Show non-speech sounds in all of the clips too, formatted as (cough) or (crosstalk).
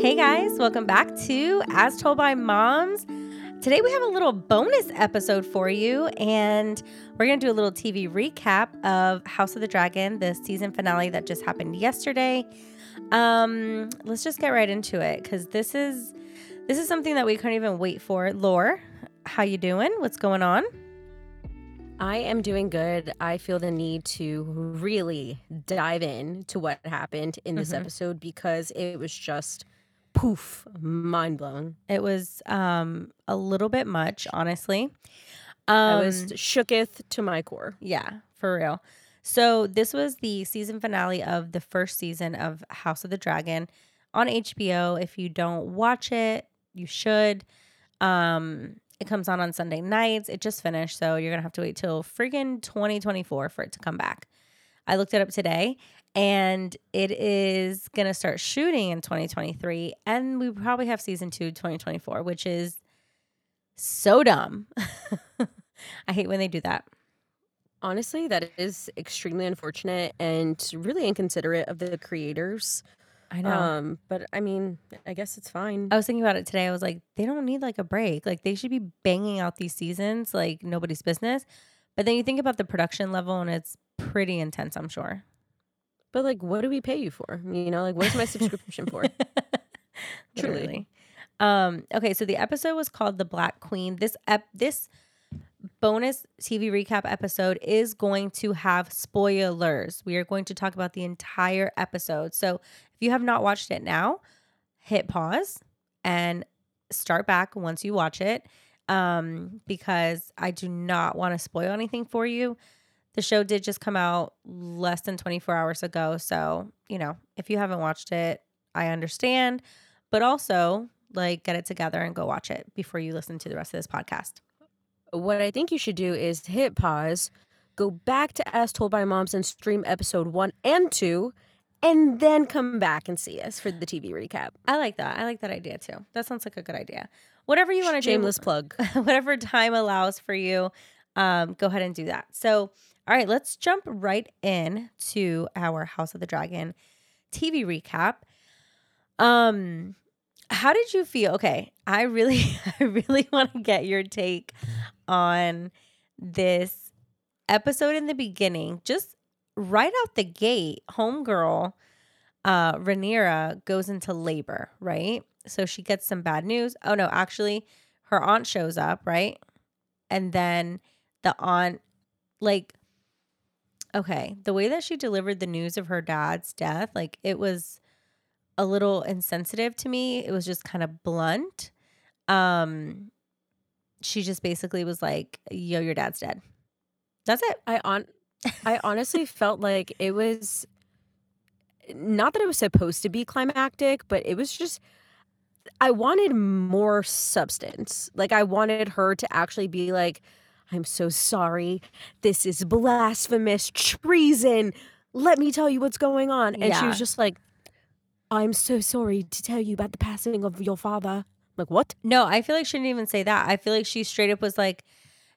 Hey guys, welcome back to As Told by Moms. Today we have a little bonus episode for you, and we're going to do a little TV recap of House of the Dragon, the season finale that just happened yesterday. Um, let's just get right into it because this is this is something that we couldn't even wait for. Laur, how you doing? What's going on? I am doing good. I feel the need to really dive in to what happened in this Mhm. episode because it was just poof, mind blowing. It was um a little bit much, honestly. I Um, was shooketh to my core. Yeah, for real. So this was the season finale of the first season of House of the Dragon on HBO. If you don't watch it, you should. Um, it comes on on Sunday nights. It just finished, so you're gonna have to wait till friggin' 2024 for it to come back. I looked it up today, and it is gonna start shooting in 2023, and we probably have season two 2024, which is so dumb. (laughs) I hate when they do that. Honestly, that is extremely unfortunate and really inconsiderate of the creators. I know. Um, but I mean, I guess it's fine. I was thinking about it today. I was like, they don't need like a break. Like they should be banging out these seasons like nobody's business. But then you think about the production level and it's pretty intense, I'm sure. But like, what do we pay you for? You know, like, what's my subscription for? (laughs) Truly. Um, okay, so the episode was called The Black Queen. This ep- this bonus TV recap episode is going to have spoilers. We are going to talk about the entire episode. So if you have not watched it now, hit pause and start back once you watch it. Um, because I do not want to spoil anything for you. The show did just come out less than 24 hours ago. So, you know, if you haven't watched it, I understand. But also, like, get it together and go watch it before you listen to the rest of this podcast. what I think you should do is hit pause, go back to As Told by Moms and stream episode one and two, and then come back and see us for the TV recap. I like that. I like that idea too. That sounds like a good idea. Whatever you want to do, Shameless plug. (laughs) whatever time allows for you, um, go ahead and do that. So, all right, let's jump right in to our House of the Dragon TV recap. Um, how did you feel? Okay, I really, (laughs) I really want to get your take on this episode in the beginning. Just right out the gate, homegirl, uh, Rhaenyra goes into labor, right? So she gets some bad news. Oh no, actually, her aunt shows up, right? And then the aunt, like, okay, the way that she delivered the news of her dad's death, like, it was a little insensitive to me. It was just kind of blunt. Um, she just basically was like, "Yo, your dad's dead." That's it. I on I honestly (laughs) felt like it was not that it was supposed to be climactic, but it was just I wanted more substance. Like I wanted her to actually be like, I'm so sorry. This is blasphemous treason. Let me tell you what's going on. And she was just like, I'm so sorry to tell you about the passing of your father. I'm like, what? No, I feel like she didn't even say that. I feel like she straight up was like,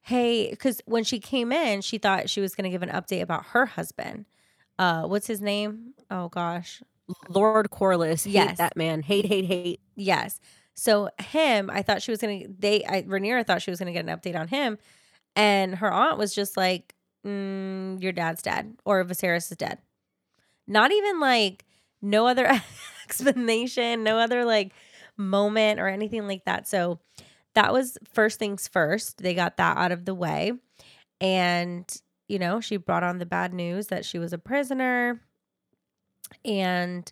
"Hey," because when she came in, she thought she was going to give an update about her husband. Uh, what's his name? Oh gosh, Lord Corlys. Hate Yes. that man. Hate, hate, hate. yes. So him, I thought she was gonna. They, I, Rhaenyra thought she was gonna get an update on him, and her aunt was just like, mm, "Your dad's dead, or Viserys is dead." Not even like no other (laughs) explanation, no other like moment or anything like that. So that was first things first. They got that out of the way. And, you know, she brought on the bad news that she was a prisoner. And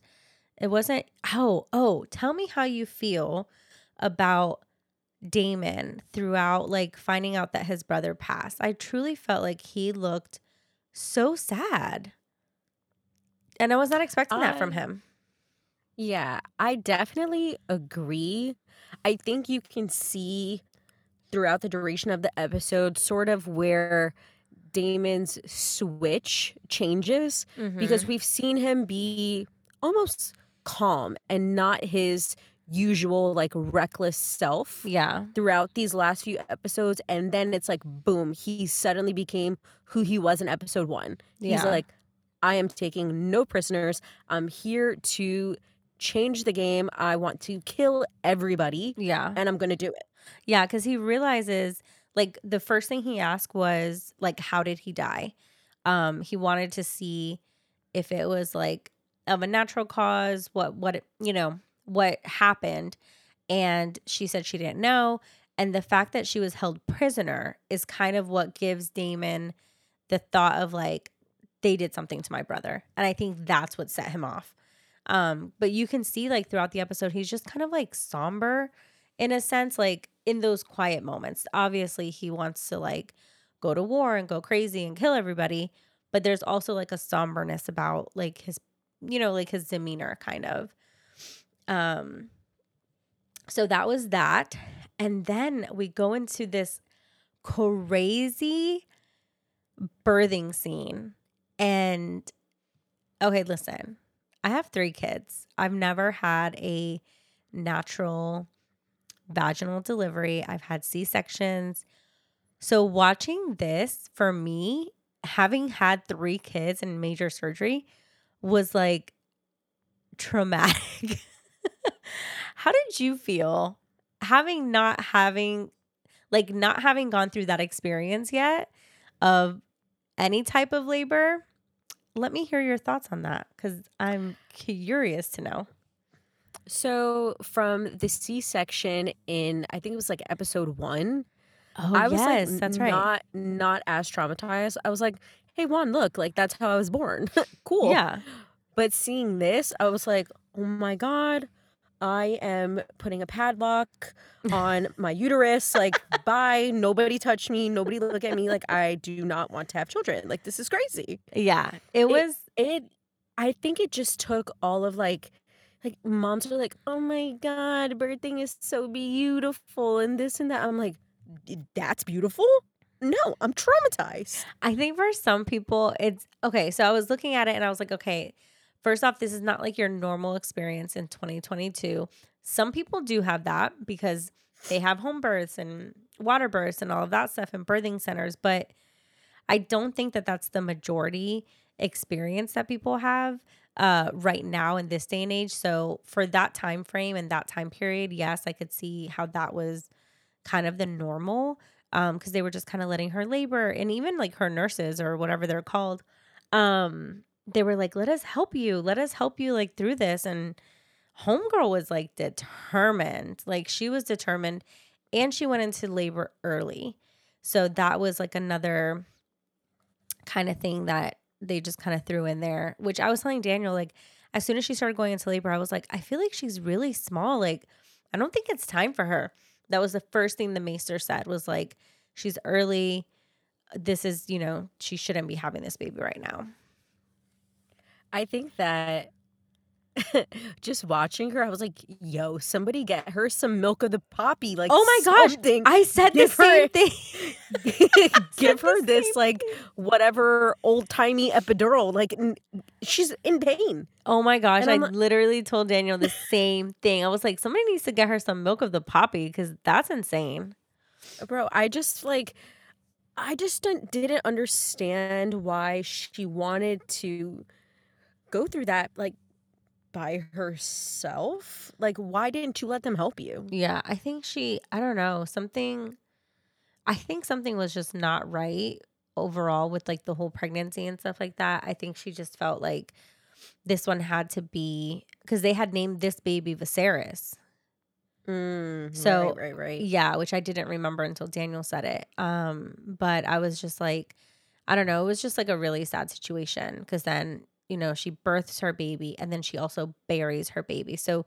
it wasn't, oh, oh, tell me how you feel about Daemon throughout, like finding out that his brother passed. I truly felt like he looked so sad. And I was not expecting that from him. Yeah, I definitely agree. I think you can see throughout the duration of the episode sort of where Daemon's switch changes because mm-hmm. we've seen him be almost calm and not his usual like reckless self yeah. throughout these last few episodes and then it's like boom he suddenly became who he was in episode 1 yeah. he's like i am taking no prisoners i'm here to change the game. I want to kill everybody, Yeah. and I'm gonna do it. Yeah, because he realizes like the first thing he asked was like, how did he die? Um, he wanted to see if it was like of a natural cause, what what it- you know, what happened. And she said she didn't know. And the fact that she was held prisoner is kind of what gives Daemon the thought of like, they did something to my brother. And I think that's what set him off. Um, but you can see like throughout the episode, he's just kind of like somber in a sense, like in those quiet moments. Obviously, he wants to like go to war and go crazy and kill everybody, but there's also like a somberness about like his, you know, like his demeanor kind of. Um, so that was that. And then we go into this crazy birthing scene. And okay, listen, I have three kids. I've never had a natural vaginal delivery, I've had C sections. So, watching this for me, having had three kids and major surgery was like (laughs) traumatic. How did you feel having not having, like, not having gone through that experience yet of any type of labor? Let me hear your thoughts on that because I'm curious to know. So from the C-section in, I think it was like episode one, Oh, I was yes, like, that's right. not not as traumatized. I was like, hey Juan, look, like that's how I was born. (laughs) cool. Yeah. But seeing this, I was like, oh my God, I am putting a padlock on my uterus. Like, (laughs) bye. Nobody touch me. Nobody look at me. Like, I do not want to have children. Like, this is crazy. Yeah. It was, It, I think it just took all of like, like moms are like, oh my God, birthing is so beautiful and this and that. I'm like, that's beautiful? No, I'm traumatized. I think for some people, it's okay. So I was looking at it and I was like, okay, first off, this is not like your normal experience in 2022. Some people do have that because they have home births and water births and all of that stuff in birthing centers. But I don't think that that's the majority experience that people have uh, right now in this day and age. So for that time frame and that time period, yes, I could see how that was kind of the normal um because they were just kind of letting her labor and even like her nurses or whatever they're called um they were like let us help you let us help you like through this and homegirl was like determined like she was determined and she went into labor early. So that was like another kind of thing that they just kind of threw in there which i was telling daniel like as soon as she started going into labor i was like i feel like she's really small like i don't think it's time for her. That was the first thing the maester said was like she's early. This is you know she shouldn't be having this baby right now I think that (laughs) just watching her, I was like, yo, somebody get her some milk of the poppy. Like, oh my gosh something. i said the Give her- same thing (laughs) (laughs) Give her this, like, thing. whatever old timey epidural. Like, n- she's in pain. oh my gosh i like- literally told daniel the same thing i was like somebody needs to get her some milk of the poppy because that's insane uh, Bro, I just, like, I just didn't understand why she wanted to go through that, like, by herself. Like, why didn't you let them help you? yeah i think she i don't know something i think something was just not right overall with like the whole pregnancy and stuff like that i think she just felt like this one had to be because they had named this baby Viserys. Mm, So, right, right, right. Yeah, which I didn't remember until Daniel said it. Um, but I was just like, I don't know, it was just like a really sad situation because then, you know, she births her baby and then she also buries her baby. So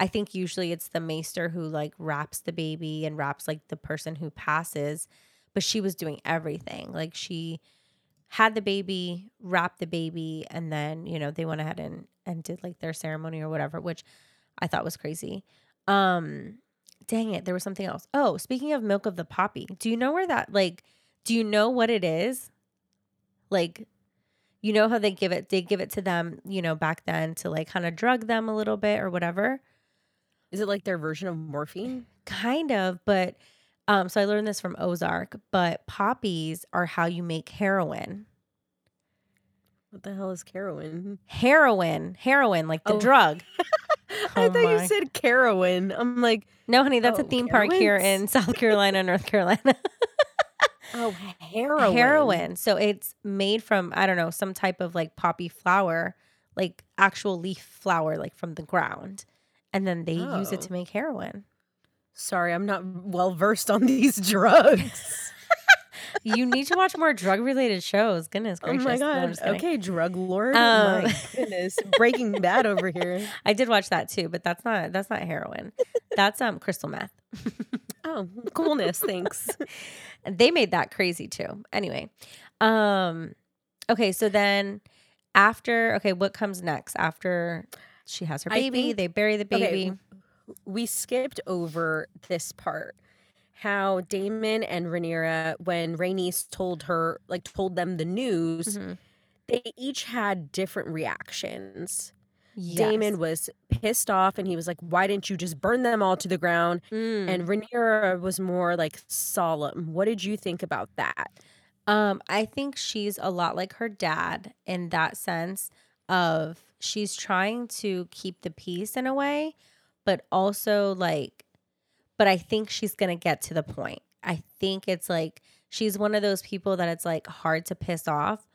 I think usually it's the maester who like wraps the baby and wraps like the person who passes, but she was doing everything. Like she had the baby, wrapped the baby, and then, you know, they went ahead and and did like their ceremony or whatever, which I thought was crazy. Um dang it, there was something else. Oh, speaking of milk of the poppy, do you know where that like do you know what it is? Like you know how they give it they give it to them, you know, back then to like kind of drug them a little bit or whatever. Is it like their version of morphine? Kind of, but um so I learned this from Ozark, but poppies are how you make heroin. What the hell is heroin? Heroin, heroin like the Oh. drug. (laughs) I Oh thought my. you said Carowin. I'm like, no, honey, that's a Oh, theme park here in South Carolina, North Carolina. (laughs) oh, heroin. heroin. So it's made from I don't know some type of like poppy flower, like actual leaf flower, like from the ground, and then they use it Oh. to make heroin. Sorry, I'm not well versed on these (laughs) drugs. You need to watch more drug related shows. Goodness gracious. oh my god. kidding. okay, drug lord. Um, my (laughs) goodness. Breaking Bad over here. I did watch that too, but that's not that's not heroin. That's um crystal meth. (laughs) Oh, coolness. Thanks. (laughs) They made that crazy too. Anyway, um, okay, so then after okay, what comes next after she has her baby? think- they bury the okay, baby. we skipped over this part. How Daemon and Rhaenyra, when Rhaenys told her, like told them the news, Mhm. they each had different reactions. Yes. Daemon was pissed off and he was like, Why didn't you just burn them all to the ground? Mm. And Rhaenyra was more like solemn. What did you think about that? Um, I think she's a lot like her dad in that sense of she's trying to keep the peace in a way, but also like, but I think she's gonna get to the point. I think it's like she's one of those people that it's like hard to piss off,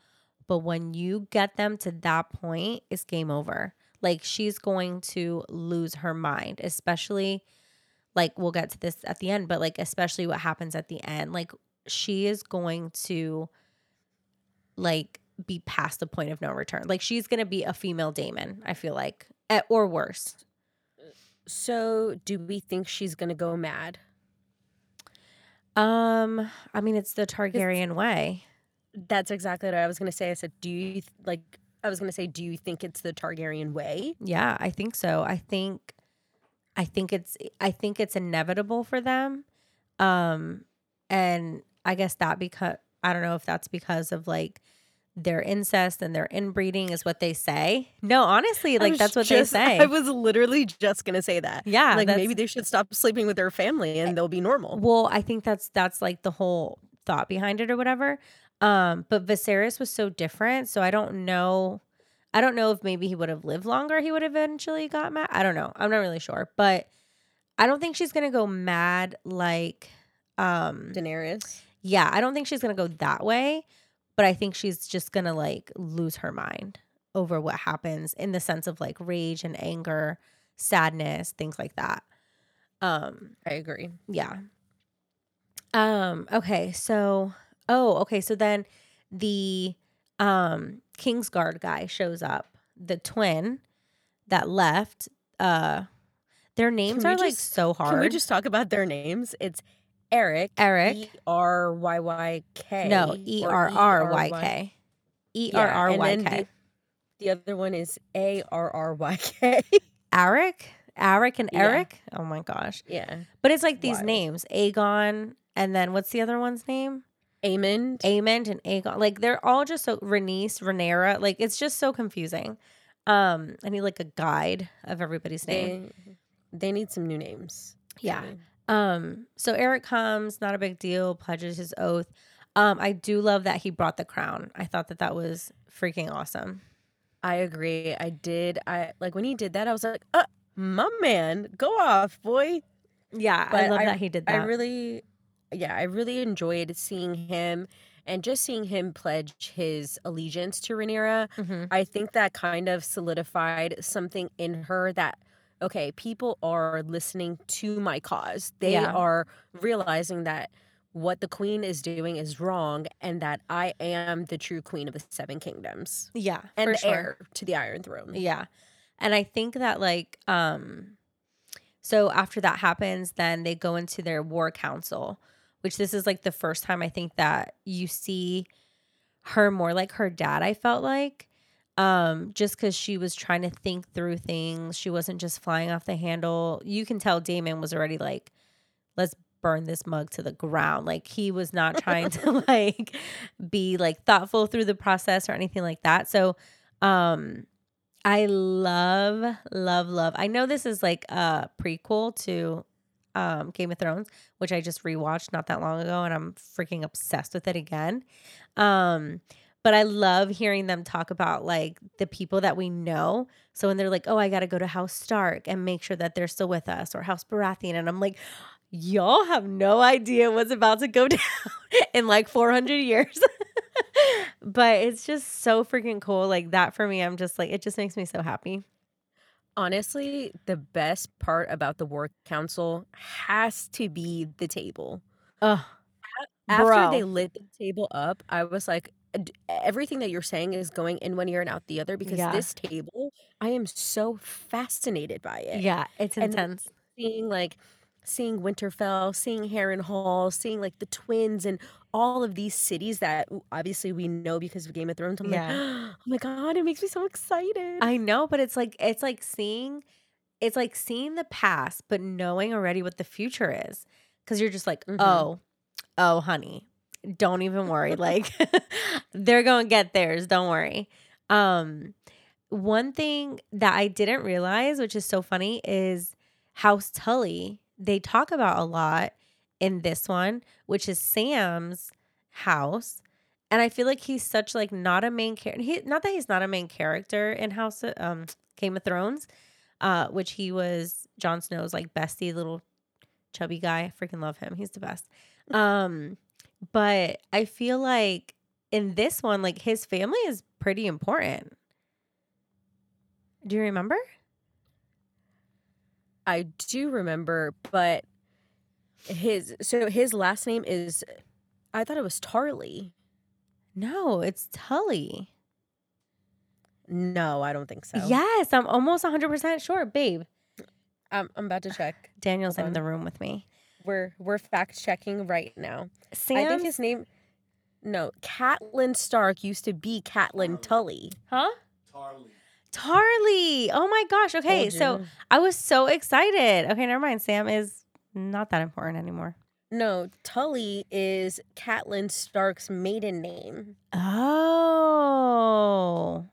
but when you get them to that point, it's game over. Like she's going to lose her mind, especially like we'll get to this at the end, but like especially what happens at the end. Like she is going to like be past the point of no return. Like she's going to be a female Daemon, I feel like, Eh, or worse. So, do we think she's going to go mad? Um, I mean, it's the Targaryen way. That's exactly what I was going to say. I said, Do you like, I was going to say, Do you think it's the Targaryen way? Yeah, I think so. I think I think it's I think it's inevitable for them. Um and I guess that because I don't know if that's because of like their incest and their inbreeding is what they say. No, honestly, like that's what just- they say. I was literally just going to say that. yeah, like, maybe they should stop sleeping with their family and they'll be normal. Well, I think that's that's like the whole thought behind it or whatever. Um, but Viserys was so different, so I don't know. I don't know if maybe he would have lived longer. He would have eventually got mad. I don't know. I'm not really sure, but I don't think she's gonna go mad like. Um, Daenerys. yeah, I don't think she's gonna go that way, but I think she's just gonna like lose her mind over what happens in the sense of like rage and anger, sadness, things like that. Um, I agree. yeah. Um, okay, so oh, okay, so then the um Kingsguard guy shows up, the twin that left. Uh their names are like so hard. Can we just talk about their names? It's Erryk. Erryk. E R Y Y K. no, E R R Y K. E R R Y K. The, the other one is A R R Y K. Eric? Eric and Yeah. Eric? Oh my gosh. Yeah. But it's like these Wild. names. Aegon and then what's the other one's name? Aemond. Aemond and Aegon. Like they're all just so Rhaenys, Rhaenyra. Like it's just so confusing. Um, I need like a guide of everybody's name. they, they need some new names. Yeah. Um, so Erryk comes, not a big deal, pledges his oath. Um, I do love that he brought the crown. I thought that that was freaking awesome. I agree. I did. I like when he did that. I was like, uh, my man, go off, boy. Yeah, I love I- that he did that. I really, yeah, I really enjoyed seeing him and just seeing him pledge his allegiance to Rhaenyra. Mhm. I think that kind of solidified something in her that okay, people are listening to my cause. They Yeah. are realizing that what the queen is doing is wrong and that I am the true queen of the seven kingdoms Yeah, and the sure. heir to the iron throne. Yeah. And I think that like um so after that happens then they go into their war council, which this is like the first time I think that you see her more like her dad I felt like um just cuz she was trying to think through things. She wasn't just flying off the handle. You can tell Daemon was already like let's burn this mug to the ground. Like he was not trying (laughs) to like be like thoughtful through the process or anything like that. So um I love, love, love. I know this is like a prequel to um, Game of Thrones, which I just rewatched not that long ago, and I'm freaking obsessed with it again. Um, but I love hearing them talk about like the people that we know. So when they're like, "Oh, I got to go to House Stark and make sure that they're still with us," or House Baratheon, and I'm like, "Y'all have no idea what's about to go (laughs) down in like 400 years." (laughs) but it's just so freaking cool. Like that for me, I'm just like, it just makes me so happy. Honestly, the best part about the War Council has to be the table. Oh, After Bro. they lit the table up, I was like, "D- everything that you're saying is going in one ear and out the other because Yeah. this table, I am so fascinated by it. yeah, it's And intense. seeing like seeing Winterfell, seeing Harrenhal, seeing like the twins and all of these cities that obviously we know because of Game of Thrones. I'm Yeah. like, oh my god, it makes me so excited. I know, but it's like it's like seeing it's like seeing the past, but knowing already what the future is. Cause you're just like, Mhm. oh, oh, honey, don't even worry. (laughs) like (laughs) they're gonna get theirs. Don't worry. Um, one thing that I didn't realize, which is so funny, is House Tully. They talk about a lot in this one, which is Sam's house. And I feel like he's such like not a main character. He not that he's not a main character in House of, um Game of Thrones, uh, which he was Jon Snow's like bestie, little chubby guy. I freaking love him. He's the best. (laughs) Um, but I feel like in this one, like his family is pretty important. Do you remember? I do remember, but his so his last name is I thought it was Tarly. No, it's Tully. No, I don't think so. Yes, I'm almost 100% sure, babe. I'm, I'm about to check. (sighs) Daniel's Hold in the room with me. We're we're fact checking right now. Sam, I think his name no, Catelyn Stark used to be Catelyn Tully. huh? Tarly. Tarly. Oh my gosh. Okay, so. I was so excited. Okay, never mind. Sam is not that important anymore. No, Tully is Catelyn Stark's maiden name. Oh.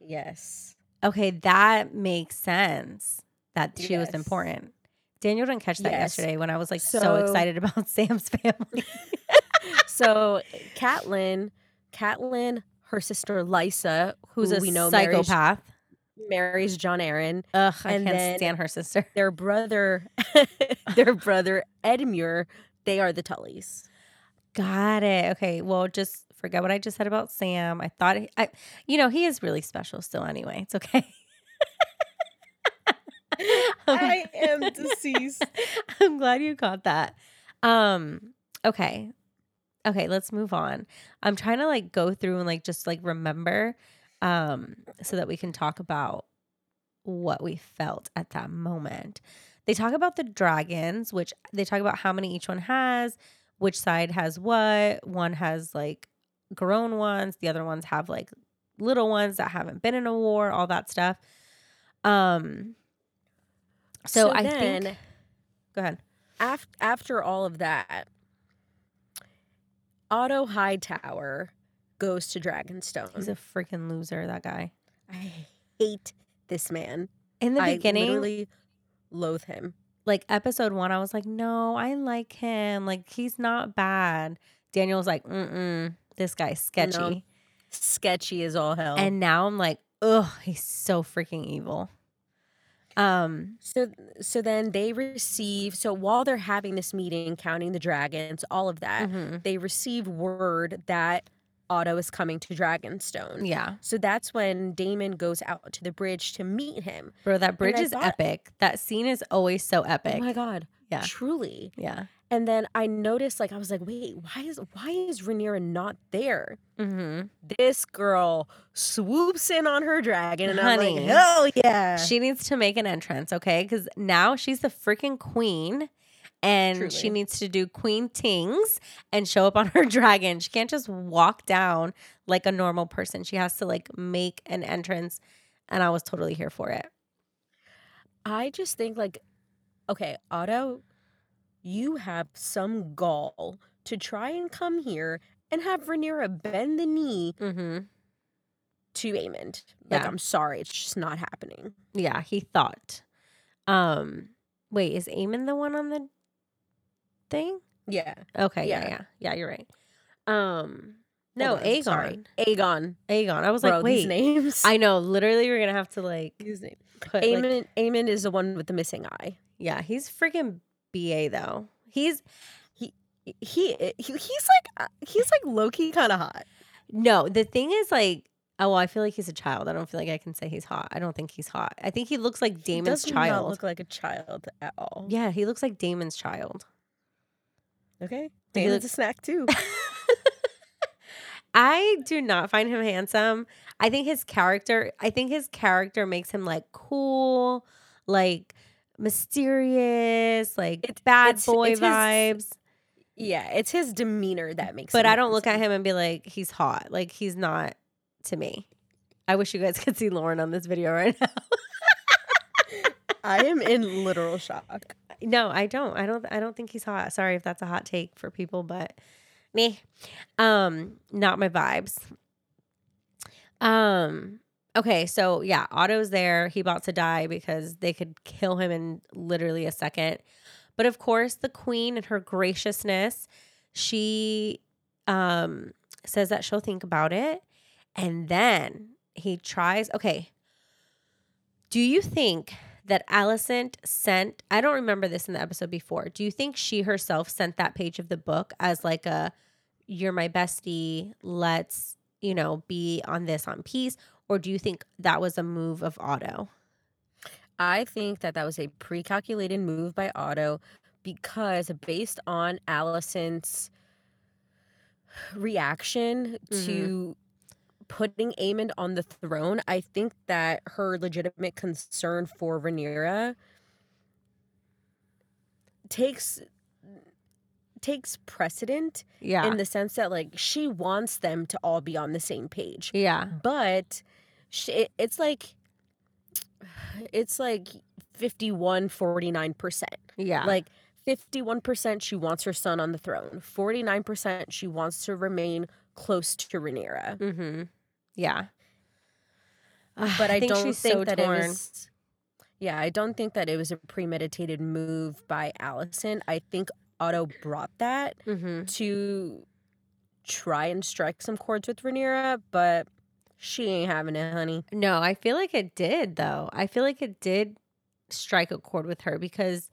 Yes. Okay, that makes sense. That she was important. Daniel didn't catch that Yes. yesterday when I was like so, So- excited about (laughs) Sam's family. (laughs) So Catelyn, Catelyn, her sister Lysa, Who's who a we know psychopath. Marries Jon Arryn. Ugh, I and can't stand her sister. Their brother, (laughs) their brother Edmure, they are the Tullys. Got it. Okay. Well, just forget what I just said about Sam. I thought, he, I, you know, he is really special still. Anyway, it's okay. (laughs) I am (laughs) deceased. I'm glad you caught that. Um. Okay. Okay. Let's move on. I'm trying to like go through and like just like remember, um, so that we can talk about what we felt at that moment. They talk about the dragons, which they talk about how many each one has, which side has what. One has like grown ones, the other ones have like little ones that haven't been in a war, all that stuff. Um so, I think go ahead. af- after all of that, Otto Hightower goes to Dragonstone. He's a freaking loser, that guy. I hate this man. In the I beginning, literally loathe him. like episode one, I was like, no, I like him. Like he's not bad. Daniel was like, mm mm, this guy's sketchy. Sketchy as all hell. And now I'm like, ugh, he's so freaking evil. Um, So so then they receive so while they're having this meeting, counting the dragons, all of that, mhm. they receive word that Otto is coming to Dragonstone. yeah, So that's when Daemon goes out to the bridge to meet him. bro, that bridge is thought- epic. That scene is always so epic. Oh my god. Yeah. Truly. yeah. And then I noticed like I was like, wait, why is why is Rhaenyra not there? hmm This girl swoops in on her dragon and I'm Honey. like, hell yeah. She needs to make an entrance, okay? Because now she's the freaking queen. And she needs to do queen tings and show up on her (laughs) dragon. She can't just walk down like a normal person. She has to like make an entrance. And I was totally here for it. I just think like, okay, Otto, you have some gall to try and come here and have Rhaenyra bend the knee Mm-hmm. to Aemond. Like, Yeah. I'm sorry, it's just not happening. Yeah, he thought. Um, wait, is Eamon the one on the thing? Yeah. Okay, yeah, Yeah. yeah, yeah. You're right. Um, No, Hold on, sorry. Aegon. Aegon. Aegon. I was Bro, like, these wait. names. I know. Literally, we're gonna have to like His name. put. like- Aemon, Aemon is the one with the missing eye. yeah, he's freaking ba though. He's He, he, he he's like uh, he's like low key kind of hot. no. The thing is like. Oh, well, I feel like he's a child. I don't feel like I can say he's hot. I don't think he's hot. I think he looks like He Daemon's does not child. look like a child at all. yeah, he looks like Daemon's child. Okay. He Daemon's looks- a snack too. (laughs) I do not find him handsome. I think his character, I think his character makes him like cool, like mysterious, like It's- bad it's- boy it's his- vibes. yeah, it's his demeanor that makes. But I don't look at him and be like, he's hot. Like he's not to me. I wish you guys could see Lauren on this video right now. (laughs) I am in literal shock. No, I don't. I don't. I don't think he's hot. Sorry if that's a hot take for people, but me, um, not my vibes. Um. Okay, so yeah, Otto's there. He about to die because they could kill him in literally a second. But of course, the queen and her graciousness, she um says that she'll think about it. And then he tries, okay. Do you think that Alicent sent I don't remember this in the episode before. Do you think she herself sent that page of the book as like a you're my bestie, let's, you know, be on this on peace or do you think that was a move of Otto? I think that that was a pre-calculated move by Otto because based on Alicent's reaction mm-hmm. to putting Aemond on the throne, I think that her legitimate concern for Rhaenyra takes takes precedent Yeah. in the sense that like she wants them to all be on the same page yeah. but she, it- it's like it's like 51 49% Yeah. like 51% she wants her son on the throne 49% she wants to remain close to Rhaenyra mm-hmm. Yeah. but I, think don't she's think so that torn. it was yeah I don't think that it was a premeditated move by Alicent I think Otto brought that mm-hmm. to try and strike some chords with Rhaenyra but she ain't having it honey No, I feel like it did though. I feel like it did strike a chord with her because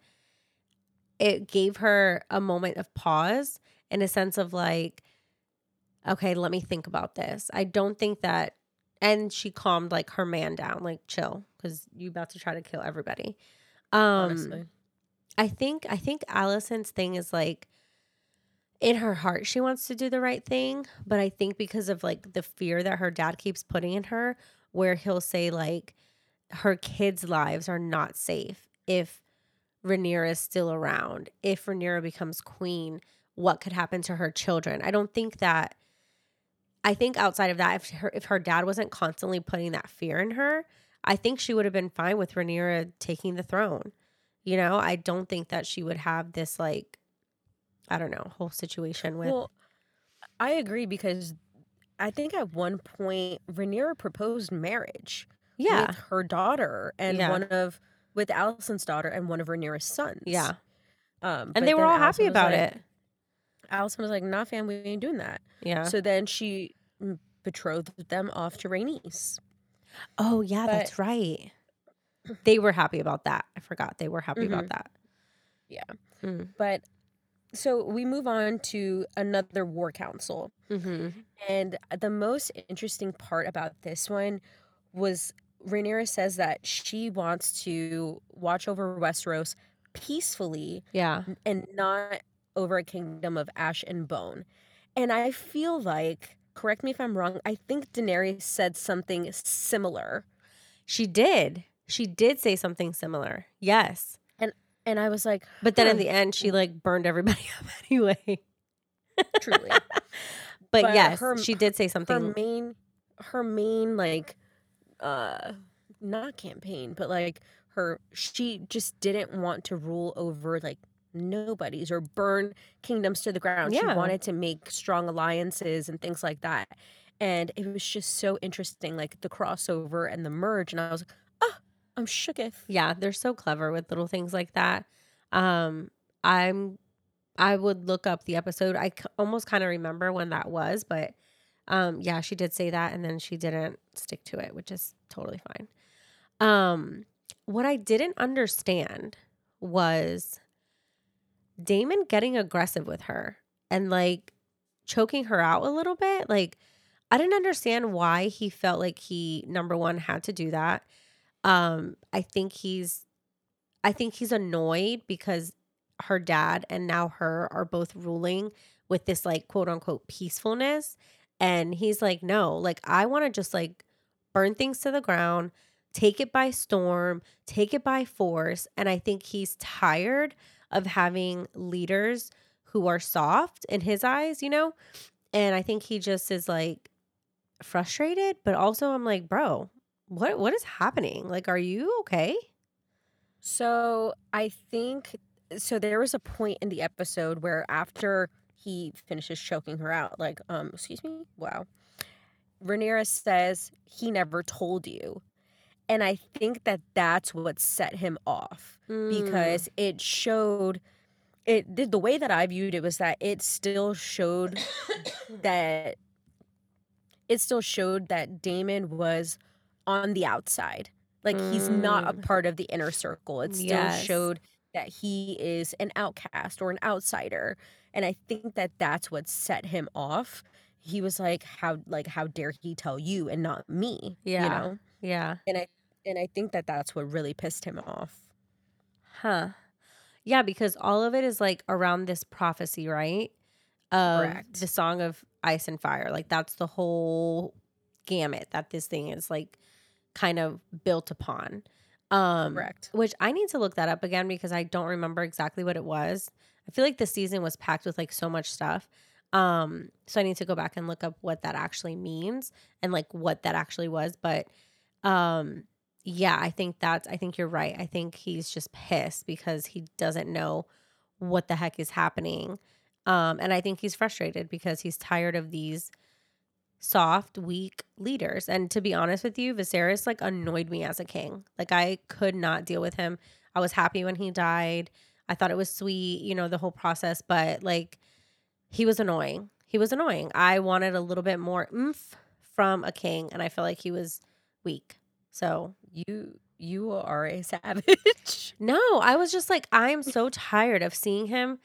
it gave her a moment of pause in a sense of like, okay, let me think about this. I don't think that, and she calmed like her man down, like chill, because you about to try to kill everybody. Um, honestly I think I think Alicent's thing is like in her heart she wants to do the right thing, but I think because of like the fear that her dad keeps putting in her where he'll say like her kids' lives are not safe if Rhaenyra is still around. If Rhaenyra becomes queen, what could happen to her children? I don't think that I think outside of that if her if her dad wasn't constantly putting that fear in her, I think she would have been fine with Rhaenyra taking the throne. You know, I don't think that she would have this like I don't know, whole situation with Well, I agree because I think at one point Rhaenyra proposed marriage Yeah. with her daughter and Yeah. one of with Alicent's daughter and one of Rhaenyra's sons. Yeah. Um, And they were all Alicent happy about like- it. Alicent was like, "Nah, fam, we ain't doing that." Yeah. So then she mm, betrothed them off to Rhaenys. oh, yeah, but- that's right. They were happy about that. I forgot. They were happy Mm-hmm. about that. Yeah. But so we move on to another war council. Mm-hmm. And the most interesting part about this one was Rhaenyra says that she wants to watch over Westeros peacefully Yeah. and not over a kingdom of ash and bone. And I feel like, correct me if I'm wrong, I think Daenerys said something similar. She did. She did say something similar. Yes. And and I was like, But then in the end, she like burned everybody (laughs) up anyway. truly. (laughs) But, But yes, her- she did say something. her main her main like uh not campaign but like her she just didn't want to rule over like nobodies or burn kingdoms to the ground she wanted to make strong alliances and things like that and it was just so interesting like the crossover and the merge and i was like oh i'm shooketh Yeah, they're so clever with little things like that. Um, I'm, I would look up the episode. I c- almost kind of remember when that was, but Um, yeah, she did say that, and then she didn't stick to it, which is totally fine. Um, what I didn't understand was Daemon getting aggressive with her and like choking her out a little bit. Like, I didn't understand why he felt like he number one had to do that. Um, I think he's I think he's annoyed because her dad and now her are both ruling with this like quote unquote peacefulness. And he's like, no, like I want to just like burn things to the ground, take it by storm, take it by force. And I think he's tired of having leaders who are soft in his eyes, you know? And I think he just is like frustrated, but also I'm like, bro, what what is happening? Like, are you okay? So I think so there was a point in the episode where after he finishes choking her out, like, um, excuse me, wow. Rhaenyra says he never told you. And I think that that's what set him off Mm. because it showed it the, the way that I viewed it was that it still showed (coughs) that it still showed that Daemon was on the outside. Like he's not a Mm. part of the inner circle. It still Yes. showed that he is an outcast or an outsider. And I think that that's what set him off. He was like how like how dare he tell you and not me, Yeah. you know? yeah. And I and I think that that's what really pissed him off. Huh. Yeah, because all of it is like around this prophecy, right? Of Correct. the song of ice and fire. Like that's the whole gamut that this thing is like kind of built upon. Um Correct. which I need to look that up again because I don't remember exactly what it was. I feel like the season was packed with like so much stuff. Um so I need to go back and look up what that actually means and like what that actually was, but um yeah, I think that's I think you're right. I think he's just pissed because he doesn't know what the heck is happening. Um and I think he's frustrated because he's tired of these soft, weak leaders. And to be honest with you, Viserys like annoyed me as a king. Like I could not deal with him. I was happy when he died. I thought it was sweet, you know, the whole process, but like he was annoying. He was annoying. I wanted a little bit more oomph from a king, and I felt like he was weak. So You you are a (laughs) savage. no, I was just like, I'm so tired of seeing him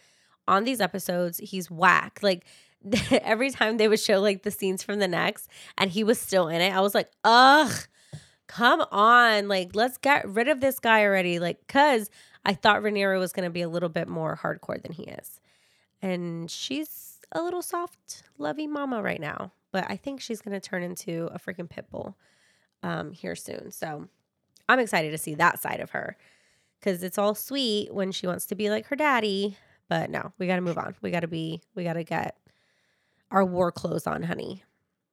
on these episodes. He's whack. Like (laughs) every time they would show like the scenes from the next and he was still in it, I was like, ugh, come on. Like, let's get rid of this guy already. Like, cause I thought Rhaenyra was gonna be a little bit more hardcore than he is. And she's a little soft, lovey mama right now. But I think she's gonna turn into a freaking pit bull um here soon. So I'm excited to see that side of her because it's all sweet when she wants to be like her daddy. But no, we got to move on. We got to be, we got to get our war clothes on, honey.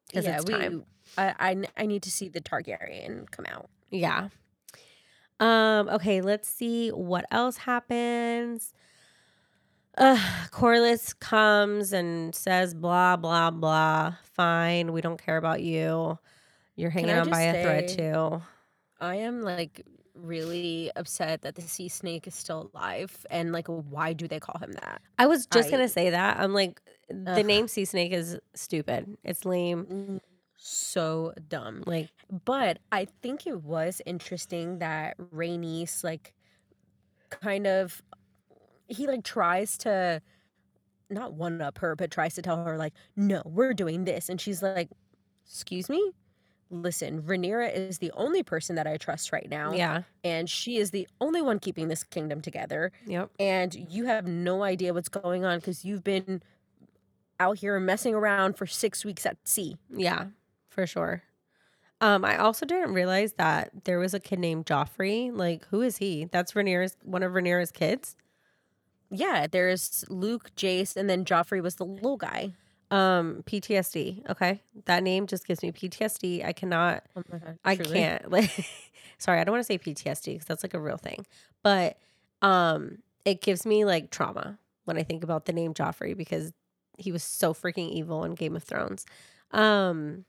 Because it's time. I need to see the Targaryen come out. Yeah. Um. Okay. Let's see what else happens. Uh, Corlys comes and says blah blah blah. Fine, we don't care about you. You're hanging on by a thread too. I am like really upset that the sea snake is still alive and like why do they call him that? I was just I- gonna say that. I'm like, the Ugh. name sea snake is stupid. It's lame. Mm, So dumb. Like, But I think it was interesting that Rhaenys like kind of he like tries to not one up her, but tries to tell her like, no, we're doing this. And she's like, excuse me? Listen, Rhaenyra is the only person that I trust right now. yeah, And she is the only one keeping this kingdom together. yep, And you have no idea what's going on because you've been out here messing around for six weeks at sea. yeah, for sure. Um, I also didn't realize that there was a kid named Joffrey. Like, who is he? That's Rhaenyra's one of Rhaenyra's kids. Yeah, there's Luke, Jace, and then Joffrey was the little guy. Um, PTSD. Okay, that name just gives me PTSD. I cannot. Oh my god. I truly. can't. (laughs) Like, sorry, I don't want to say PTSD because that's like a real thing, but um, it gives me like trauma when I think about the name Joffrey because he was so freaking evil in Game of Thrones. Um,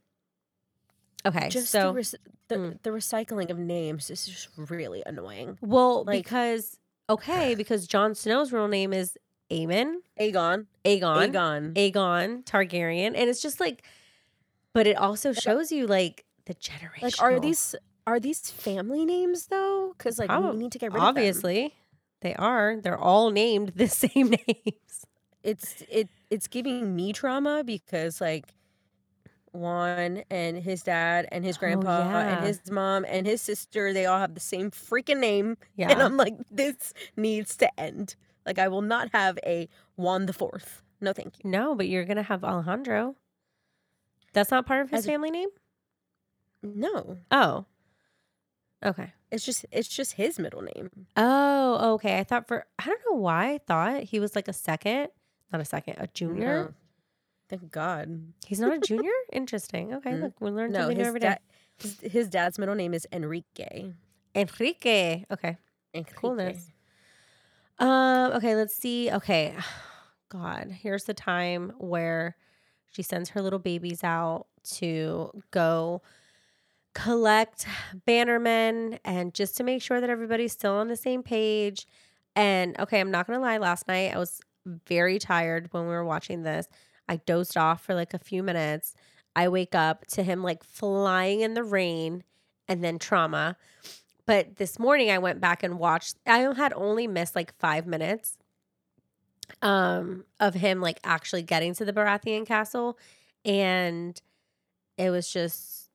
okay, Just so the, rec- the, Mm. the recycling of names is just really annoying. well like- because okay (sighs) because Jon Snow's real name is Aemon Aegon. Aegon Aegon. Aegon Targaryen, and it's just like but it also uh, shows you like the generation. Like, are these are these family names though? Because like Prob- we need to get rid of them. obviously they are. They're all named (laughs) the same names. It's it it's giving me trauma because like Juan and his dad and his Oh, grandpa yeah. and his mom and his sister they all have the same freaking name (laughs) Yeah. and I'm like this needs to end. Like I will not have a Juan the Fourth. No, thank you. no, but you're gonna have Alejandro. That's not part of his As a- family name. No, Oh. Okay. it's just it's just his middle name. Oh, okay. I thought for I don't know why I thought he was like a second, not a second, a junior. No. Thank God. He's not a junior. (laughs) Interesting. Okay, Mm. look, we learn No, something new every day. dad his, his dad's middle name is Enrique. Enrique. Okay. Enrique. Coolness. Um. Okay. Let's see. Okay. (sighs) God, here's the time where she sends her little babies out to go collect Bannerman and just to make sure that everybody's still on the same page. And okay, I'm not gonna lie. Last night I was very tired when we were watching this. I dozed off for like a few minutes. I wake up to him like flying in the rain and then trauma. But this morning I went back and watched. I had only missed like five minutes um of him like actually getting to the Baratheon castle and it was just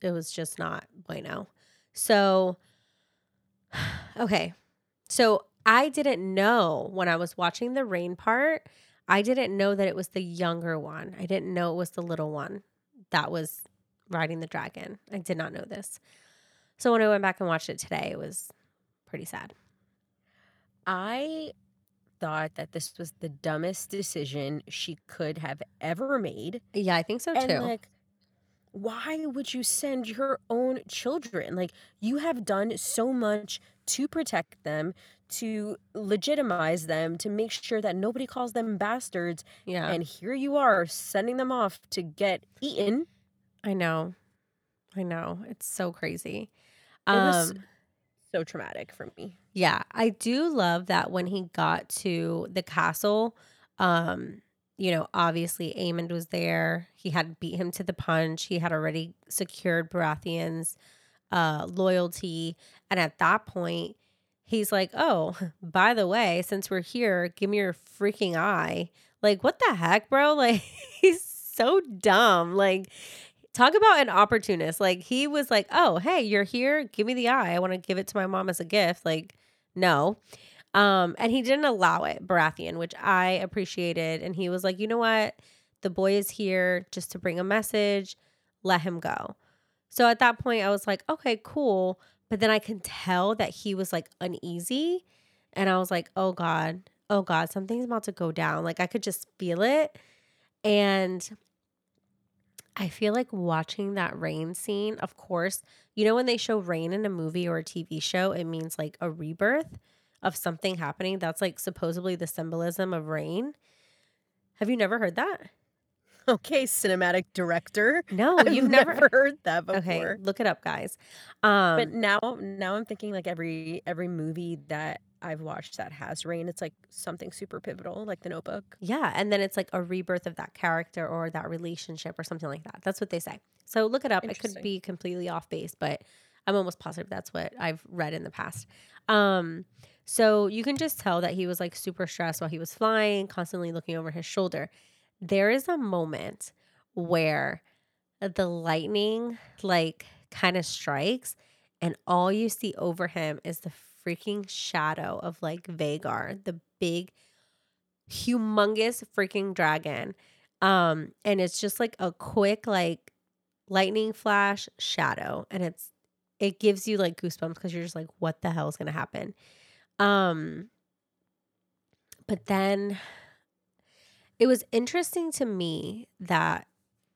it was just not bueno. So (sighs) okay. So I didn't know when I was watching the rain part, I didn't know that it was the younger one. I didn't know it was the little one that was riding the dragon. I did not know this. So when I went back and watched it today, it was pretty sad. I thought that this was the dumbest decision she could have ever made. Yeah, I think so and too. like why would you send your own children? Like you have done so much to protect them, to legitimize them, to make sure that nobody calls them bastards, yeah. and here you are sending them off to get eaten. I know. I know. It's so crazy. It was Um so traumatic for me. yeah, I do love that when he got to the castle, um you know, obviously Aemond was there. He had beat him to the punch. He had already secured Baratheon's uh loyalty, and at that point, he's like, "Oh, (laughs) by the way, since we're here, give me your freaking eye." Like, what the heck, bro? (laughs) Like, he's so dumb. Like, talk about an opportunist. Like, he was like, "Oh, hey, you're here. Give me the eye. I want to give it to my mom as a gift." Like, no. Um, and he didn't allow it, Baratheon, which I appreciated. And he was like, you know what? The boy is here just to bring a message. Let him go. So at that point, I was like, okay, cool. But then I can tell that he was like uneasy. And I was like, oh God, oh God, something's about to go down. Like I could just feel it. And I feel like watching that rain scene, of course, you know, when they show rain in a movie or a TV show, it means like a rebirth of something happening. That's like supposedly the symbolism of rain. Have you never heard that? Okay, cinematic director. No, I've you've never. never heard that before. Okay, look it up, guys. Um, But now now I'm thinking like every every movie that I've watched that has rain, it's like something super pivotal, like the notebook. yeah, and then it's like a rebirth of that character or that relationship or something like that. That's what they say. So look it up. It could be completely off base, but I'm almost positive that's what I've read in the past. Um, so you can just tell that he was like super stressed while he was flying, constantly looking over his shoulder. There is a moment where the lightning like kind of strikes and all you see over him is the freaking shadow of like Vhagar, the big humongous freaking dragon. Um and it's just like a quick like lightning flash shadow and it's it gives you like goosebumps because you're just like what the hell is going to happen. Um but then it was interesting to me that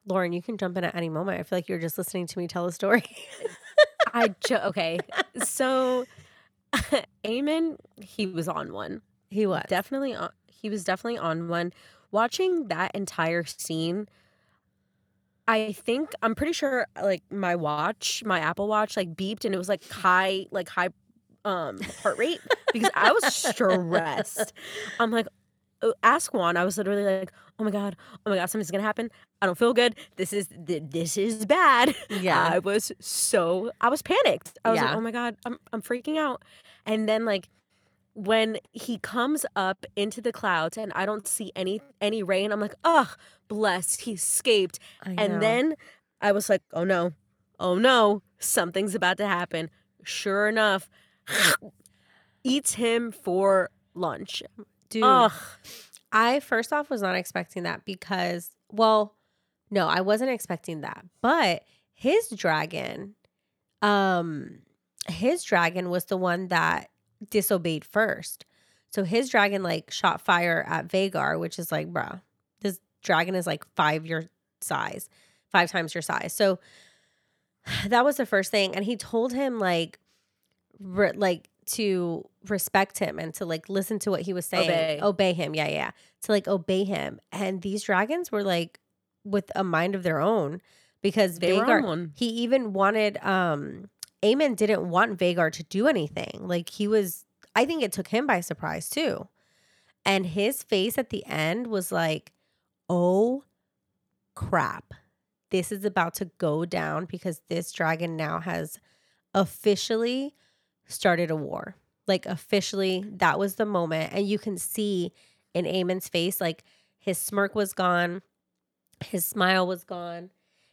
Lauren, you can jump in at any moment. I feel like you're just listening to me tell a story. I jo- okay. So (laughs) Aemond, he was on one. he was. Definitely on he was definitely on one. Watching that entire scene, I think I'm pretty sure like my watch, my Apple Watch like beeped and it was like high like high um heart rate because I was (laughs) stressed. I'm like uh, ask Juan. I was literally like, "Oh my god, oh my god, something's gonna happen. I don't feel good. This is th- this is bad." (laughs) Yeah. I was so I was panicked. I was Yeah. like, "Oh my god, I'm I'm freaking out." And then like when he comes up into the clouds and I don't see any any rain, I'm like, "Oh, blessed, he escaped." And then I was like, "Oh no, oh no, something's about to happen." Sure enough, (sniffs) eats him for lunch. Dude, Ugh. I first off was not expecting that because, well, no, I wasn't expecting that. But his dragon, um, his dragon was the one that disobeyed first. So his dragon like shot fire at Vhagar, which is like, bruh, this dragon is like five your size, five times your size. So (sighs) that was the first thing, and he told him like, re- like to respect him and to like listen to what he was saying, Obey. obey him. Yeah, yeah, to like obey him. And these dragons were like with a mind of their own because They Vhagar, on he even wanted um Aemond didn't want Vhagar to do anything. Like he was I think it took him by surprise too. And his face at the end was like, "Oh crap. This is about to go down because this dragon now has officially started a war." Like officially, that was the moment and you can see in Aemond's face like his smirk was gone, his smile was gone,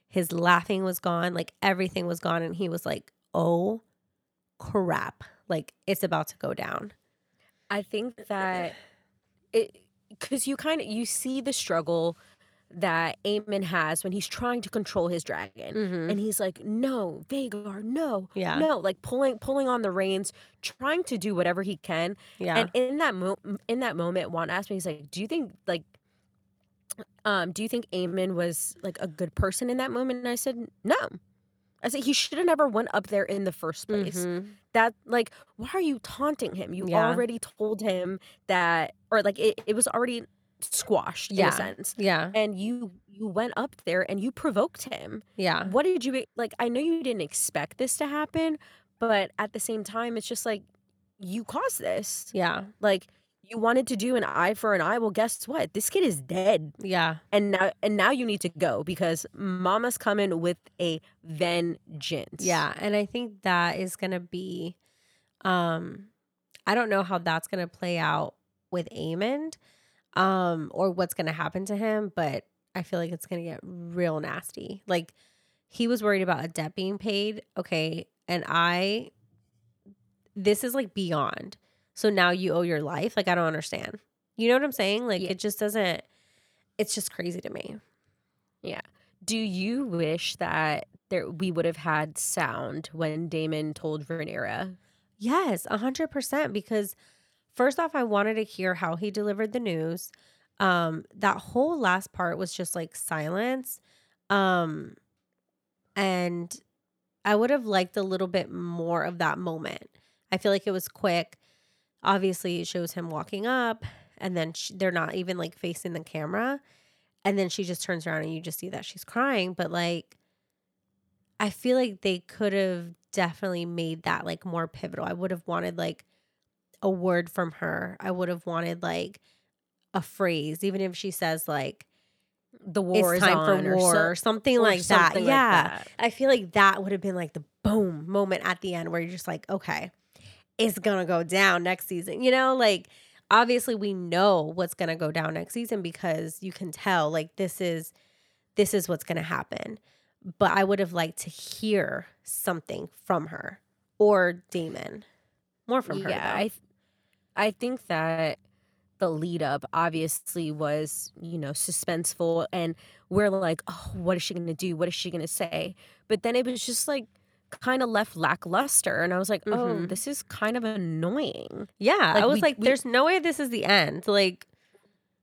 his laughing was gone, like everything was gone and he was like, "Oh crap. Like it's about to go down." I think that it because you kind of you see the struggle that Aemond has when he's trying to control his dragon. Mhm. And he's like, no, Vhagar, no, Yeah. no, like pulling pulling on the reins, trying to do whatever he can. Yeah. And in that mo- in that moment, Juan asked me, he's like, "Do you think like, um, do you think Aemond was like a good person in that moment?" And I said, "No." I said he should have never went up there in the first place. Mhm. That like, why are you taunting him? You Yeah. already told him that, or like it, it was already squashed in Yeah. a sense. Yeah. And you you went up there and you provoked him. Yeah. What did you like? I know you didn't expect this to happen, but at the same time, it's just like you caused this. Yeah. Like you wanted to do an eye for an eye. Well, guess what? This kid is dead, Yeah. and now and now you need to go because Mama's coming with a vengeance. Yeah. And I think that is going to be um I don't know how that's going to play out with Aemond um or what's going to happen to him, but I feel like it's going to get real nasty. Like he was worried about a debt being paid. Okay, and I this is like beyond. So now you owe your life? Like I don't understand. You know what I'm saying? Like Yeah. it just doesn't it's just crazy to me. Yeah. Do you wish that there we would have had sound when Daemon told Rhaenyra? Yes, a hundred percent. Because first off, I wanted to hear how he delivered the news. Um, that whole last part was just like silence. Um, and I would have liked a little bit more of that moment. I feel like it was quick. Obviously, it shows him walking up, and then sh they're not even like facing the camera. And then she just turns around and you just see that she's crying. But like, I feel like they could have definitely made that like more pivotal. I would have wanted like a word from her. I would have wanted like a phrase, even if she says like The war it's is time on for or war so- or something or like that. something like yeah. that. I feel like that would have been like the boom moment at the end where you're just like, okay, it's gonna go down next season. You know, like obviously we know what's gonna go down next season because you can tell like this is this is what's gonna happen. But I would have liked to hear something from her or Daemon. More from her. yeah, though. I, I think that the lead up obviously was, you know, suspenseful, and we're like, oh, what is she gonna do? What is she gonna say? But then it was just like kind of left lackluster, and I was like, oh, Mhm. this is kind of annoying, yeah, I was we- like, we- there's no way this is the end. Like,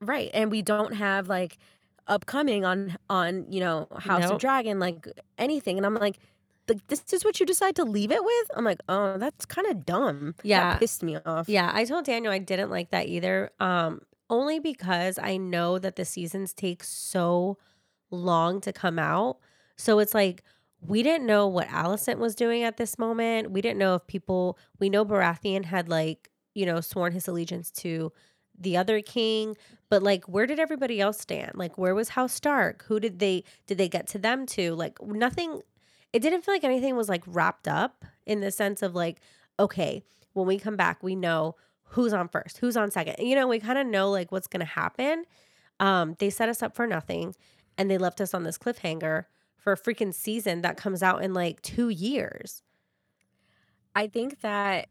right? And we don't have like upcoming on on you know House Nope. of Dragon like anything, and I'm like. Like this is what you decide to leave it with? I'm like, oh, that's kind of dumb. Yeah. that pissed me off. Yeah, I told Daniel I didn't like that either. Um, only because I know that the seasons take so long to come out. So it's like we didn't know what Alicent was doing at this moment. We didn't know if people we know Baratheon had like, you know, sworn his allegiance to the other king, but like where did everybody else stand? Like where was House Stark? Who did they did they get to them to? Like nothing it didn't feel like anything was like wrapped up in the sense of like okay, when we come back, we know who's on first, who's on second. You know, we kind of know like what's to happen. Um they set us up for nothing and they left us on this cliffhanger for a freaking season that comes out in like 2 years. I think that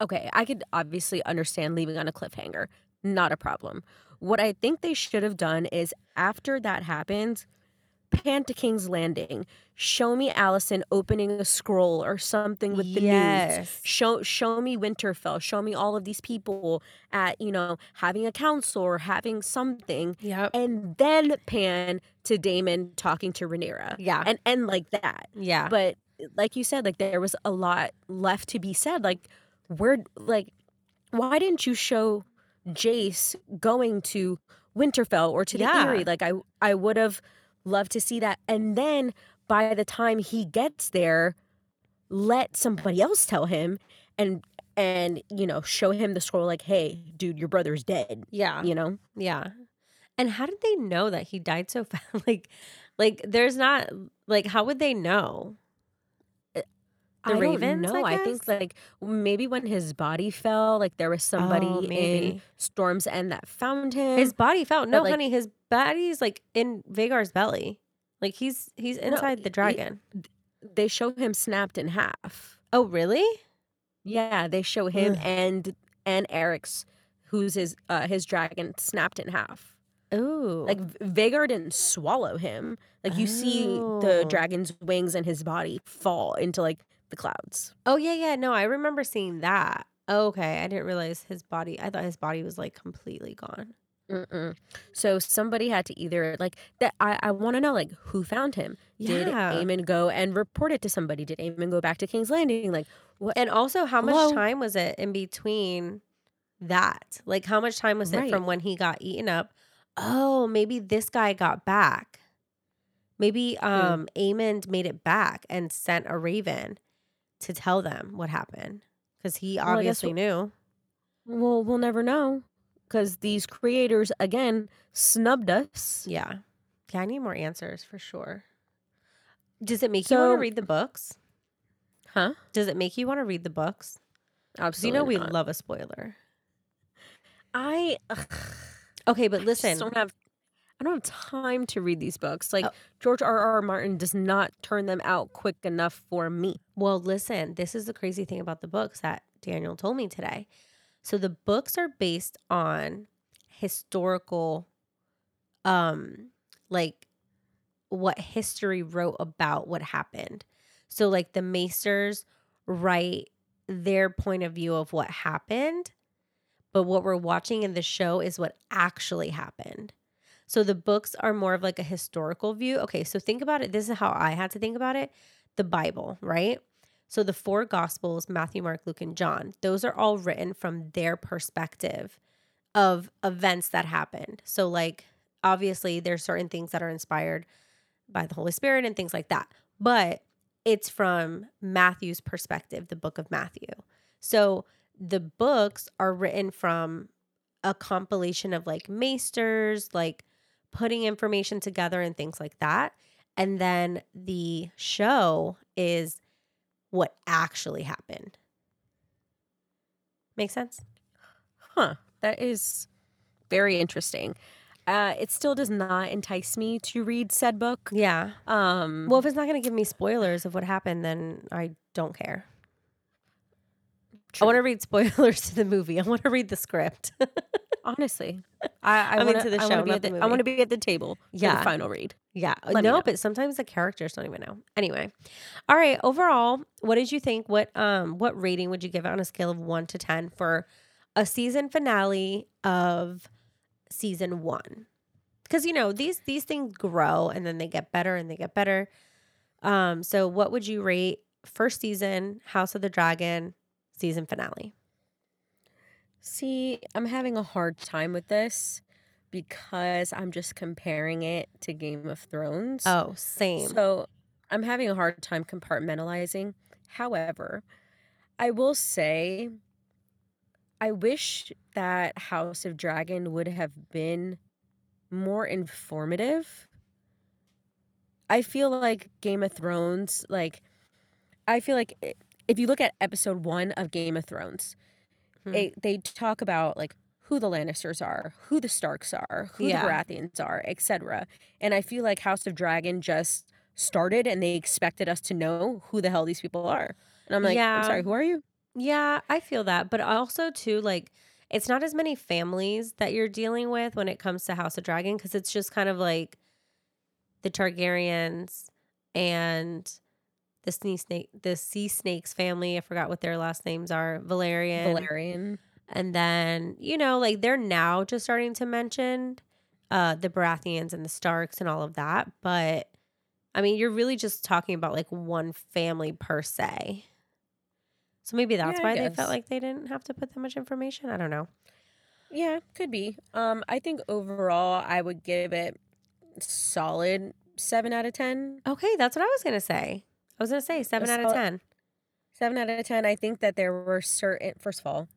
okay, I could obviously understand leaving on a cliffhanger. Not a problem. What I think they should have done is after that happens, pan to King's Landing. Show me Alicent opening a scroll or something with the news. Show show me Winterfell. Show me all of these people at, you know, having a council or having something. Yep. And then pan to Daemon talking to Rhaenyra. Yeah. And end like that. yeah. But like you said, like there was a lot left to be said. Like where like why didn't you show Jace going to Winterfell or to the Yeah. Eyrie? Like I I would have loved to see that. And then by the time he gets there, let somebody else tell him and and you know show him the scroll like hey dude your brother's dead yeah. you know Yeah. And how did they know that he died so (laughs) fast? like like there's not like how would they know? The I Ravens, don't know. I I, think like maybe when his body fell, like there was somebody Oh, in maybe. Storm's End that found him. His body felt no like- honey, his body's like in Vhagar's belly. Like he's he's inside the he- dragon. they show him snapped in half. oh really? Yeah, they show him Ugh. and and Arrax, who's his uh his dragon, snapped in half. Ooh. Like V- Vhagar didn't swallow him. Like you see the Oh. dragon's wings and his body fall into like the clouds. Oh yeah, yeah. No, I remember seeing that. Okay. I didn't realize his body I thought his body was like completely gone. Mm-mm. So somebody had to either like that. I, I want to know like who found him. Did Yeah. Aemond go and report it to somebody? Did Aemond go back to King's Landing? Like what? And also, how much Hello? time was it in between that? Like, how much time was it from when he got eaten up? Oh, maybe this guy got back. Maybe um Aemond made it back and sent a raven to tell them what happened because he Well, I obviously knew. Well, we'll never know because these creators again snubbed us. Yeah. Yeah, I need more answers for sure. Does it make you want to read the books? Huh? Does it make you want to read the books? Absolutely. you know we not. love a spoiler. I ugh, Okay, but I listen. don't have. I don't have time to read these books. Like Oh. George R. R. Martin does not turn them out quick enough for me. Well, listen, this is the crazy thing about the books that Daniel told me today. So the books are based on historical um like what history wrote about what happened. So like the Maesters write their point of view of what happened, but what we're watching in the show is what actually happened. So the books are more of like a historical view. Okay, so think about it. This is how I had to think about it. The Bible, right? So the four gospels, Matthew, Mark, Luke, and John, those are all written from their perspective of events that happened. So like obviously there's certain things that are inspired by the Holy Spirit and things like that. But it's from Matthew's perspective, the book of Matthew. So the books are written from a compilation of like maesters, like putting information together and things like that. And then the show is what actually happened. Make sense? Huh. That is very interesting. Uh, it still does not entice me to read said book. Yeah. Um, Well, if it's not going to give me spoilers of what happened, then I don't care. I want to read spoilers (laughs) to the movie. I want to read the script. (laughs) honestly, I, I, I mean, wanna, to the show, be at the the, I want to be at the table. for Yeah. the final read. yeah. Let no, know. but sometimes the characters don't even know. Anyway. All right. Overall, what did you think? What um what rating would you give it on a scale of one to ten for a season finale of season one? Because you know, these these things grow and then they get better and they get better. Um, so what would you rate first season, House of the Dragon, season finale? See, I'm having a hard time with this because I'm just comparing it to Game of Thrones. Oh, same. So I'm having a hard time compartmentalizing. However, I will say I wish that House of Dragon would have been more informative. I feel like Game of Thrones, like, I feel like eh, if you look at episode one of Game of Thrones, Hmm. it, they talk about like who the Lannisters are, who the Starks are, who Yeah. the Baratheons are, etc. And I feel like House of Dragon just started and they expected us to know who the hell these people are. And I'm like, Yeah. I'm sorry, who are you? Yeah, I feel that. But also, too, like, it's not as many families that you're dealing with when it comes to House of Dragon because it's just kind of like the Targaryens and the sea snake, the sea snakes family. I forgot what their last names are. Velaryon. Velaryon. And then, you know, like they're now just starting to mention uh the Baratheons and the Starks and all of that. But I mean, you're really just talking about like one family per se. So maybe that's Yeah, why they felt like they didn't have to put that much information. I don't know. Yeah, could be. Um, I think overall I would give it solid seven out of ten. Okay, that's what I was gonna say. I was gonna say seven out of ten. Seven out of ten. I think that there were certain first of all,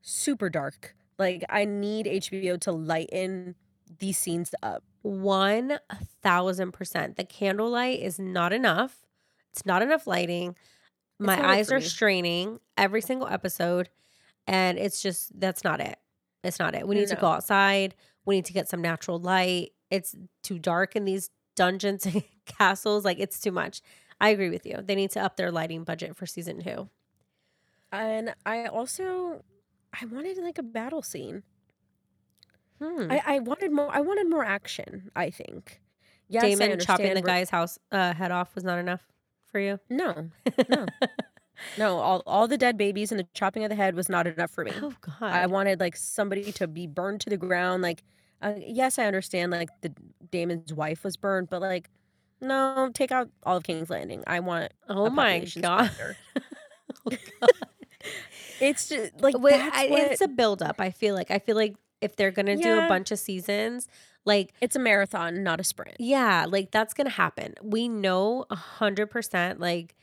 super dark. Like I need HBO to lighten these scenes up. One thousand percent. The candlelight is not enough. It's not enough lighting. My eyes are straining every single episode, and it's just that's not it. It's not it. We need to go outside. We need to get some natural light. It's too dark in these dungeons and (laughs) castles. Like it's too much. I agree with you. They need to up their lighting budget for season two. And I also I wanted like a battle scene. Hmm. I, I wanted more I wanted more action, I think. Yes, I Daemon chopping the guy's house uh, head off was not enough for you. No. No. (laughs) No, all, all the dead babies and the chopping of the head was not enough for me. oh God. I wanted like somebody to be burned to the ground. Like, uh, yes, I understand like the Daemon's wife was burned, but like, no, take out all of King's Landing. I want. oh my God. (laughs) Oh, God. It's just like Wait, that's I, what, it's a buildup. I feel like I feel like if they're gonna do a bunch of seasons, like it's a marathon, not a sprint. yeah, like that's gonna happen. We know a hundred percent. Like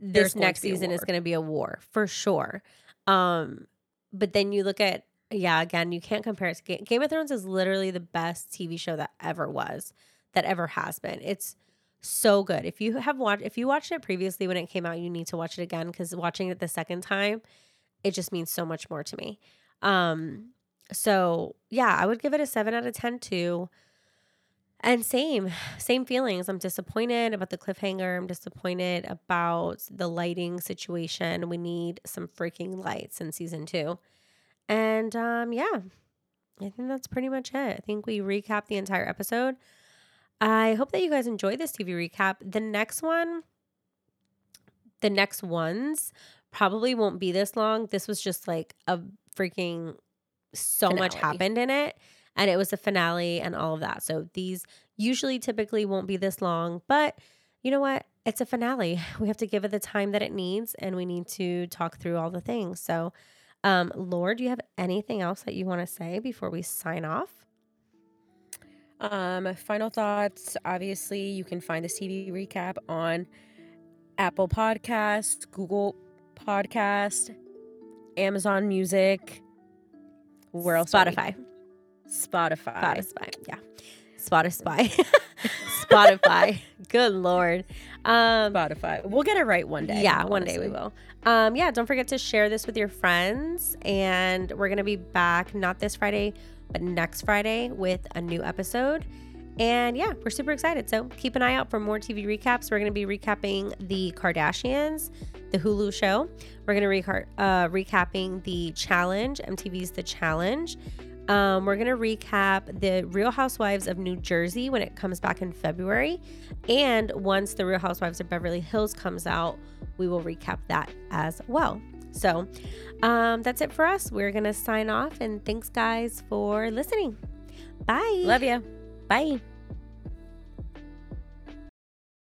this going next to be a season is gonna be a war for sure. Um, but then you look at yeah, again, you can't compare it Game of Thrones is literally the best TV show that ever was, that ever has been. It's so good. If you have watched, if you watched it previously when it came out, you need to watch it again because watching it the second time, it just means so much more to me. Um, so yeah, I would give it a seven out of ten too. And same, same feelings. I'm disappointed about the cliffhanger. I'm disappointed about the lighting situation. We need some freaking lights in season two. And um, yeah, I think that's pretty much it. I think we recap the entire episode. I hope that you guys enjoyed this TV recap. The next one, the next ones probably won't be this long. This was just like a freaking so much happened in it. And it was a finale and all of that. So these usually typically won't be this long, but you know what? It's a finale. (laughs) We have to give it the time that it needs and we need to talk through all the things. So, um, Laur, do you have anything else that you want to say before we sign off? Um, final thoughts. Obviously, you can find this TV recap on Apple Podcast, Google Podcast, Amazon Music. Where else? Spotify. Spotify. Spotify. Yeah. Spotify. (laughs) Spotify. Good Lord. Um, Spotify. We'll get it right one day. yeah, one day we will. Um, yeah, don't forget to share this with your friends. And we're going to be back not this Friday, next Friday with a new episode. And yeah, we're super excited. So keep an eye out for more TV recaps. We're going to be recapping the Kardashians, the Hulu show. We're going to reca- uh, recapping the challenge, MTV's The Challenge. Um, we're going to recap the Real Housewives of New Jersey when it comes back in February. And once the Real Housewives of Beverly Hills comes out, we will recap that as well. So um, that's it for us. We're going to sign off. And thanks, guys, for listening. Bye. Love you. Bye.